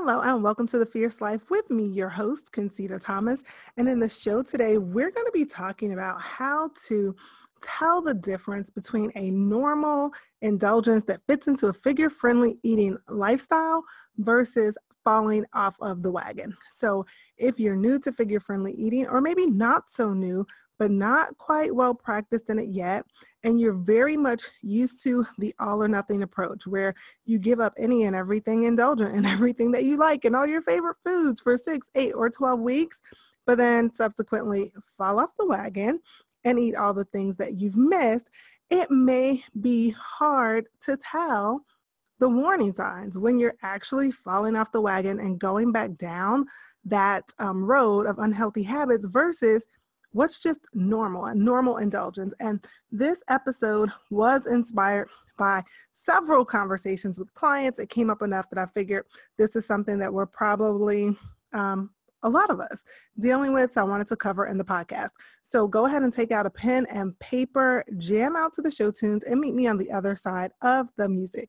Hello, and welcome to The Fierce Life with me, your host, Concita Thomas. And in the show today, we're going to be talking about how to tell the difference between a normal indulgence that fits into a figure friendly eating lifestyle versus falling off of the wagon. So, if you're new to figure friendly eating, or maybe not so new, but not quite well practiced in it yet, and you're very much used to the all or nothing approach where you give up any and everything indulgent and everything that you like and all your favorite foods for six, eight, or 12 weeks, but then subsequently fall off the wagon and eat all the things that you've missed, it may be hard to tell the warning signs when you're actually falling off the wagon and going back down that um, road of unhealthy habits versus what's just normal, a normal indulgence. And this episode was inspired by several conversations with clients. It came up enough that I figured this is something that we're probably um, a lot of us dealing with. So I wanted to cover in the podcast. So go ahead and take out a pen and paper, jam out to the show tunes, and meet me on the other side of the music.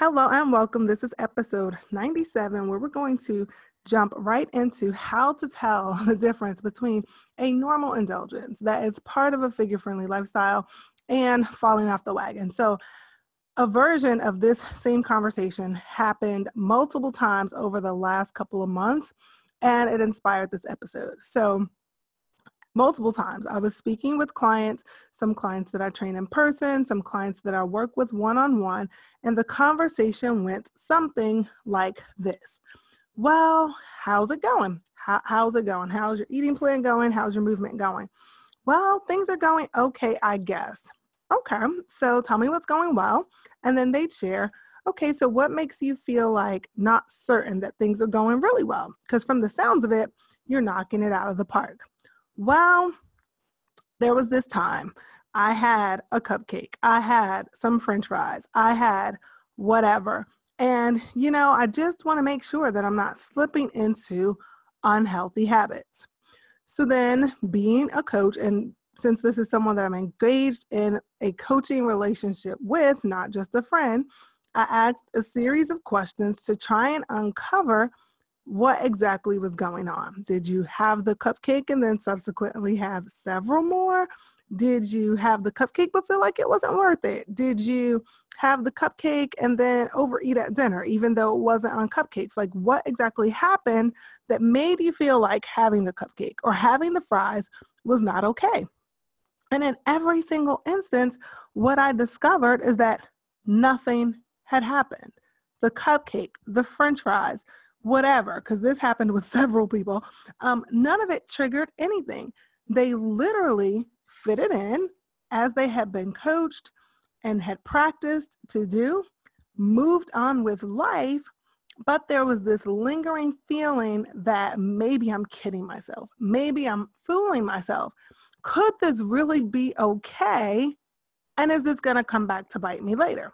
Hello and welcome. This is episode 97, where we're going to jump right into how to tell the difference between a normal indulgence that is part of a figure friendly lifestyle and falling off the wagon. So, a version of this same conversation happened multiple times over the last couple of months, and it inspired this episode. So, multiple times. I was speaking with clients, some clients that I train in person, some clients that I work with one on one, and the conversation went something like this Well, how's it going? How, how's it going? How's your eating plan going? How's your movement going? Well, things are going okay, I guess. Okay, so tell me what's going well. And then they'd share, okay, so what makes you feel like not certain that things are going really well? Because from the sounds of it, you're knocking it out of the park. Well, there was this time I had a cupcake, I had some french fries, I had whatever. And, you know, I just want to make sure that I'm not slipping into unhealthy habits. So then, being a coach, and since this is someone that I'm engaged in a coaching relationship with, not just a friend, I asked a series of questions to try and uncover what exactly was going on. Did you have the cupcake and then subsequently have several more? Did you have the cupcake but feel like it wasn't worth it? Did you have the cupcake and then overeat at dinner, even though it wasn't on cupcakes? Like, what exactly happened that made you feel like having the cupcake or having the fries was not okay? And in every single instance, what I discovered is that nothing had happened. The cupcake, the french fries, whatever, because this happened with several people, um, none of it triggered anything. They literally fitted in as they had been coached and had practiced to do, moved on with life, but there was this lingering feeling that maybe I'm kidding myself, maybe I'm fooling myself. Could this really be okay? And is this going to come back to bite me later?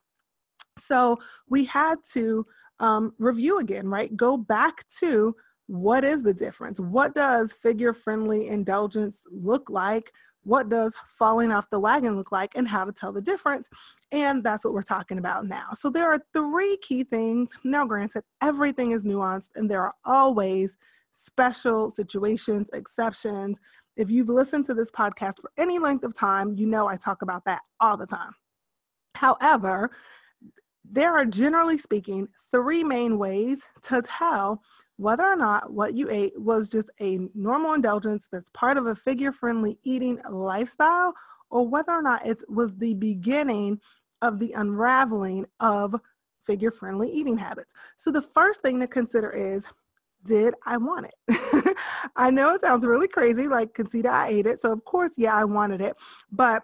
So we had to um, review again, right? Go back to what is the difference? What does figure friendly indulgence look like? What does falling off the wagon look like? And how to tell the difference. And that's what we're talking about now. So there are three key things. Now, granted, everything is nuanced and there are always special situations, exceptions. If you've listened to this podcast for any length of time, you know I talk about that all the time. However, there are generally speaking three main ways to tell whether or not what you ate was just a normal indulgence that's part of a figure friendly eating lifestyle or whether or not it was the beginning of the unraveling of figure friendly eating habits. So, the first thing to consider is did I want it? I know it sounds really crazy, like Concita, I ate it. So, of course, yeah, I wanted it. But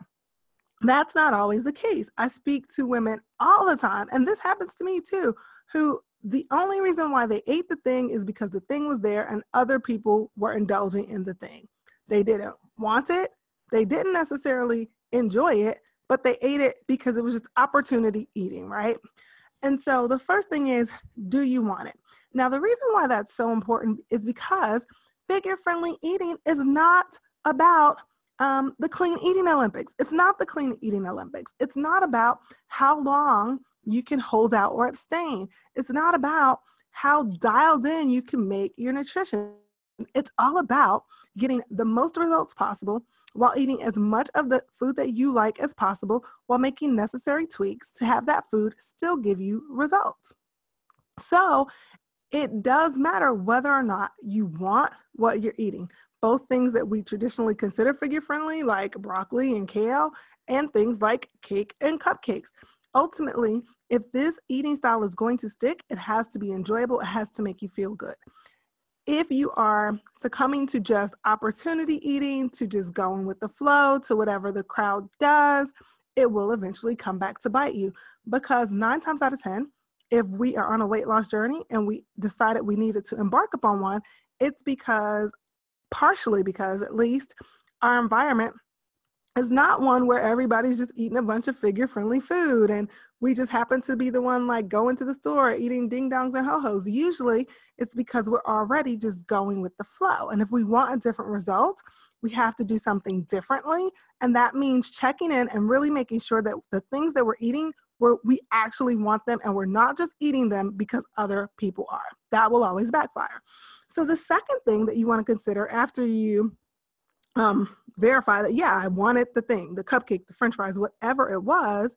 that's not always the case. I speak to women all the time, and this happens to me too, who the only reason why they ate the thing is because the thing was there and other people were indulging in the thing. They didn't want it, they didn't necessarily enjoy it, but they ate it because it was just opportunity eating, right? And so the first thing is, do you want it? Now, the reason why that's so important is because figure friendly eating is not about um, the clean eating Olympics. It's not the clean eating Olympics. It's not about how long you can hold out or abstain. It's not about how dialed in you can make your nutrition. It's all about getting the most results possible while eating as much of the food that you like as possible while making necessary tweaks to have that food still give you results. So it does matter whether or not you want what you're eating. Both things that we traditionally consider figure friendly, like broccoli and kale, and things like cake and cupcakes. Ultimately, if this eating style is going to stick, it has to be enjoyable, it has to make you feel good if you are succumbing to just opportunity eating, to just going with the flow, to whatever the crowd does, it will eventually come back to bite you. Because nine times out of 10, if we are on a weight loss journey and we decided we needed to embark upon one, it's because, partially because at least, our environment is not one where everybody's just eating a bunch of figure friendly food and we just happen to be the one like going to the store eating ding dongs and ho hos. Usually it's because we're already just going with the flow. And if we want a different result, we have to do something differently. And that means checking in and really making sure that the things that we're eating, where we actually want them and we're not just eating them because other people are. That will always backfire. So the second thing that you want to consider after you um, verify that, yeah, I wanted the thing, the cupcake, the french fries, whatever it was,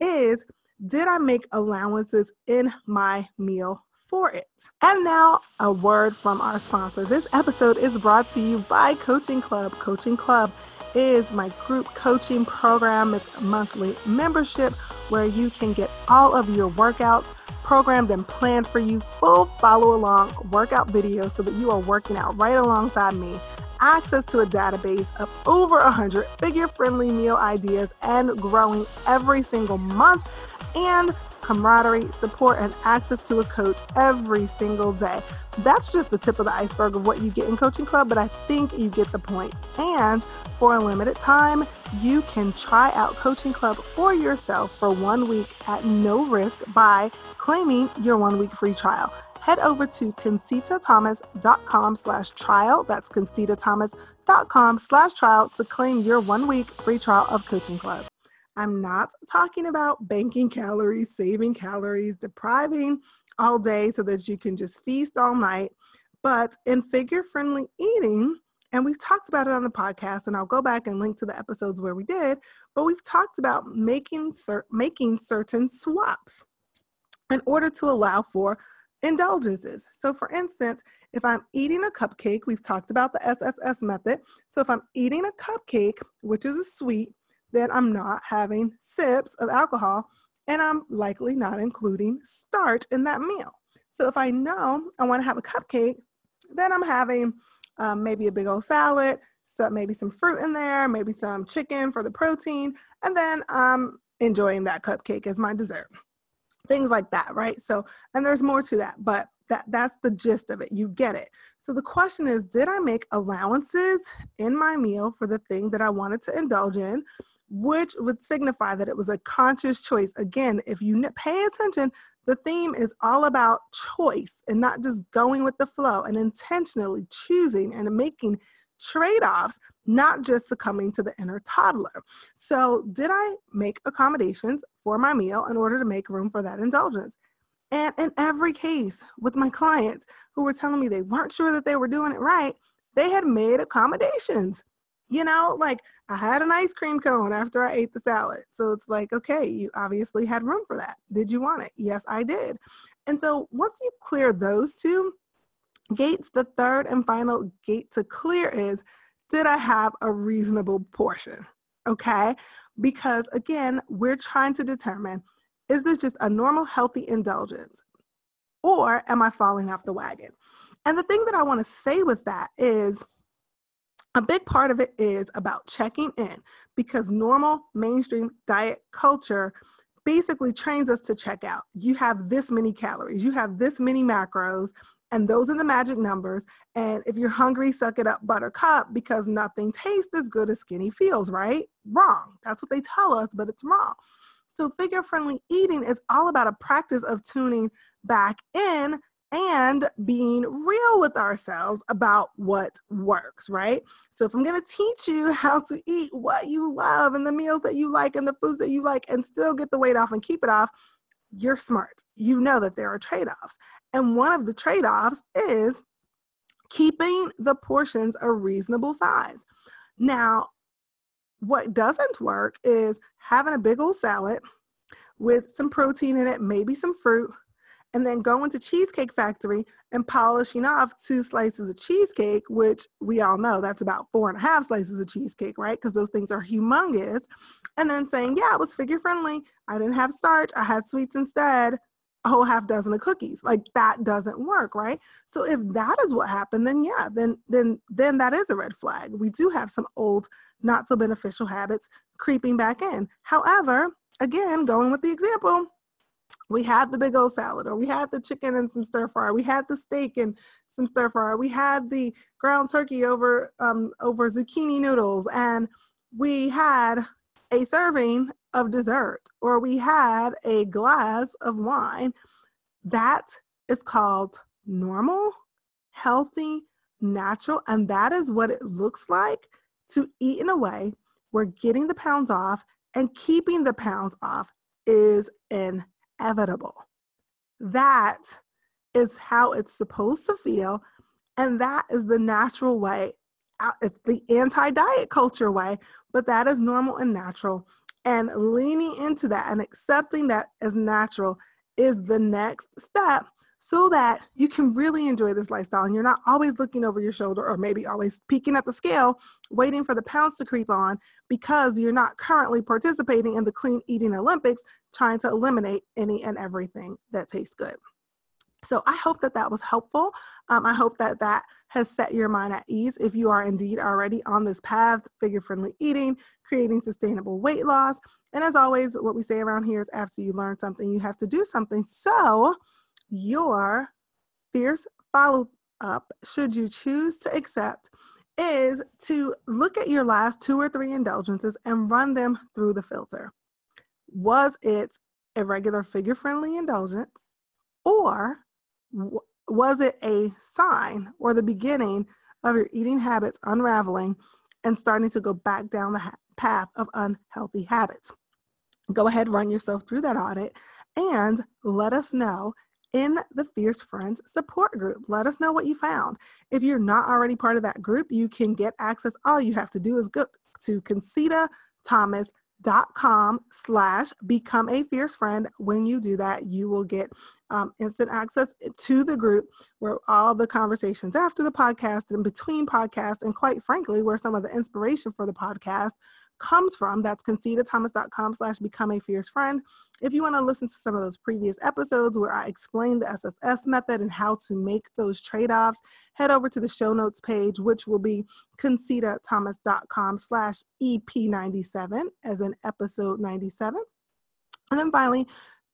is did I make allowances in my meal for it? And now, a word from our sponsor. This episode is brought to you by Coaching Club. Coaching Club is my group coaching program. It's a monthly membership where you can get all of your workouts programmed and planned for you, full follow along workout videos so that you are working out right alongside me. Access to a database of over 100 figure friendly meal ideas and growing every single month, and camaraderie, support, and access to a coach every single day. That's just the tip of the iceberg of what you get in Coaching Club, but I think you get the point. And for a limited time, you can try out Coaching Club for yourself for one week at no risk by claiming your one week free trial head over to concitathomas.com slash trial. That's concitathomas.com slash trial to claim your one week free trial of Coaching Club. I'm not talking about banking calories, saving calories, depriving all day so that you can just feast all night. But in figure friendly eating, and we've talked about it on the podcast, and I'll go back and link to the episodes where we did, but we've talked about making, cer- making certain swaps in order to allow for indulgences. So, for instance, if I'm eating a cupcake, we've talked about the SSS method. So, if I'm eating a cupcake, which is a sweet, then I'm not having sips of alcohol and I'm likely not including starch in that meal. So, if I know I want to have a cupcake, then I'm having um, maybe a big old salad, so maybe some fruit in there, maybe some chicken for the protein, and then I'm enjoying that cupcake as my dessert. Things like that right? So and there's more to that but that that's the gist of it. You get it. So the question is did i make allowances in my meal for the thing that i wanted to indulge in which would signify that it was a conscious choice again if you pay attention the theme is all about choice and not just going with the flow and intentionally choosing and making trade offs, not just succumbing to the inner toddler. So, did I make accommodations for my meal in order to make room for that indulgence? And in every case with my clients who were telling me they weren't sure that they were doing it right, they had made accommodations. You know, like I had an ice cream cone after I ate the salad. So it's like, okay, you obviously had room for that. Did you want it? Yes, I did. And so once you clear those two, gates, the third and final gate to clear is did I have a reasonable portion? Okay. Because again, we're trying to determine is this just a normal, healthy indulgence? Or am I falling off the wagon? And the thing that I want to say with that is a big part of it is about checking in because normal mainstream diet culture basically trains us to check out. You have this many calories, you have this many macros, and those are the magic numbers. And if you're hungry, suck it up, buttercup, because nothing tastes as good as skinny feels, right? Wrong. That's what they tell us, but it's wrong. So, figure friendly eating is all about a practice of tuning back in and being real with ourselves about what works, right? So, if I'm going to teach you how to eat what you love and the meals that you like and the foods that you like and still get the weight off and keep it off, you're smart. You know that there are trade offs. And one of the trade offs is keeping the portions a reasonable size. Now, what doesn't work is having a big old salad with some protein in it, maybe some fruit, and then going to Cheesecake Factory and polishing off two slices of cheesecake, which we all know that's about four and a half slices of cheesecake, right? Because those things are humongous. And then saying, yeah, it was figure friendly. I didn't have starch, I had sweets instead. A whole half dozen of cookies. Like that doesn't work, right? So if that is what happened, then yeah, then then then that is a red flag. We do have some old, not so beneficial habits creeping back in. However, again, going with the example, we had the big old salad, or we had the chicken and some stir fry, we had the steak and some stir fry, we had the ground turkey over um, over zucchini noodles, and we had a serving of dessert, or we had a glass of wine. That is called normal, healthy, natural, and that is what it looks like to eat in a way where getting the pounds off and keeping the pounds off is inevitable. That is how it's supposed to feel. And that is the natural way. Uh, it's the anti diet culture way, but that is normal and natural. And leaning into that and accepting that as natural is the next step so that you can really enjoy this lifestyle and you're not always looking over your shoulder or maybe always peeking at the scale, waiting for the pounds to creep on because you're not currently participating in the clean eating Olympics, trying to eliminate any and everything that tastes good. So I hope that that was helpful. Um, I hope that that has set your mind at ease if you are indeed already on this path, figure friendly eating, creating sustainable weight loss. And as always, what we say around here is after you learn something, you have to do something. So your fierce follow up, should you choose to accept, is to look at your last two or three indulgences and run them through the filter. Was it a regular figure friendly indulgence or was it a sign or the beginning of your eating habits unraveling and starting to go back down the ha- path of unhealthy habits? Go ahead, run yourself through that audit and let us know in the Fierce Friends support group. Let us know what you found. If you're not already part of that group, you can get access. All you have to do is go to com slash become a fierce friend when you do that you will get um, instant access to the group where all the conversations after the podcast and between podcasts and quite frankly where some of the inspiration for the podcast comes from. That's concitathomas.com slash become a fierce friend. If you want to listen to some of those previous episodes where I explain the SSS method and how to make those trade-offs, head over to the show notes page, which will be concitathomas.com slash EP97 as in episode 97. And then finally,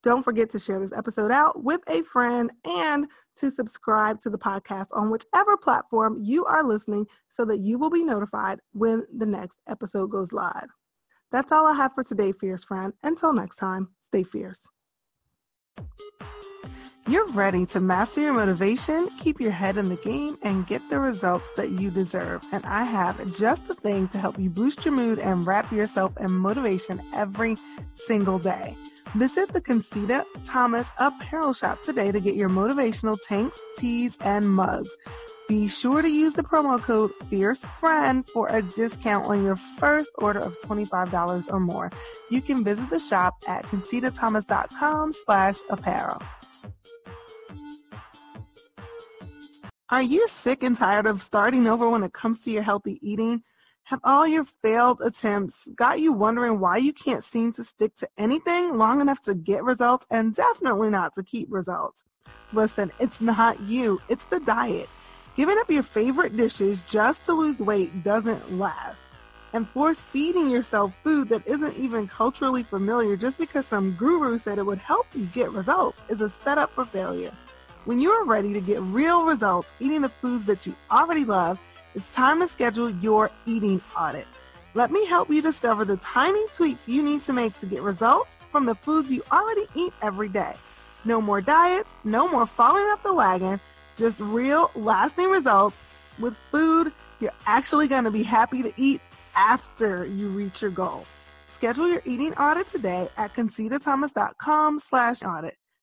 don't forget to share this episode out with a friend and to subscribe to the podcast on whichever platform you are listening so that you will be notified when the next episode goes live. That's all I have for today, fierce friend. Until next time, stay fierce. You're ready to master your motivation, keep your head in the game, and get the results that you deserve. And I have just the thing to help you boost your mood and wrap yourself in motivation every single day. Visit the Concita Thomas apparel shop today to get your motivational tanks, tees, and mugs. Be sure to use the promo code FierceFriend for a discount on your first order of $25 or more. You can visit the shop at concitathomas.com slash apparel. Are you sick and tired of starting over when it comes to your healthy eating? Have all your failed attempts got you wondering why you can't seem to stick to anything long enough to get results and definitely not to keep results? Listen, it's not you, it's the diet. Giving up your favorite dishes just to lose weight doesn't last. and force feeding yourself food that isn't even culturally familiar just because some guru said it would help you get results is a setup for failure. When you are ready to get real results eating the foods that you already love, it's time to schedule your eating audit. Let me help you discover the tiny tweaks you need to make to get results from the foods you already eat every day. No more diets, no more falling off the wagon, just real lasting results with food you're actually going to be happy to eat after you reach your goal. Schedule your eating audit today at concitathomas.com slash audit.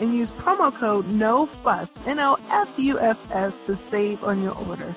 and use promo code NOFUSS, N-O-F-U-S-S, to save on your order.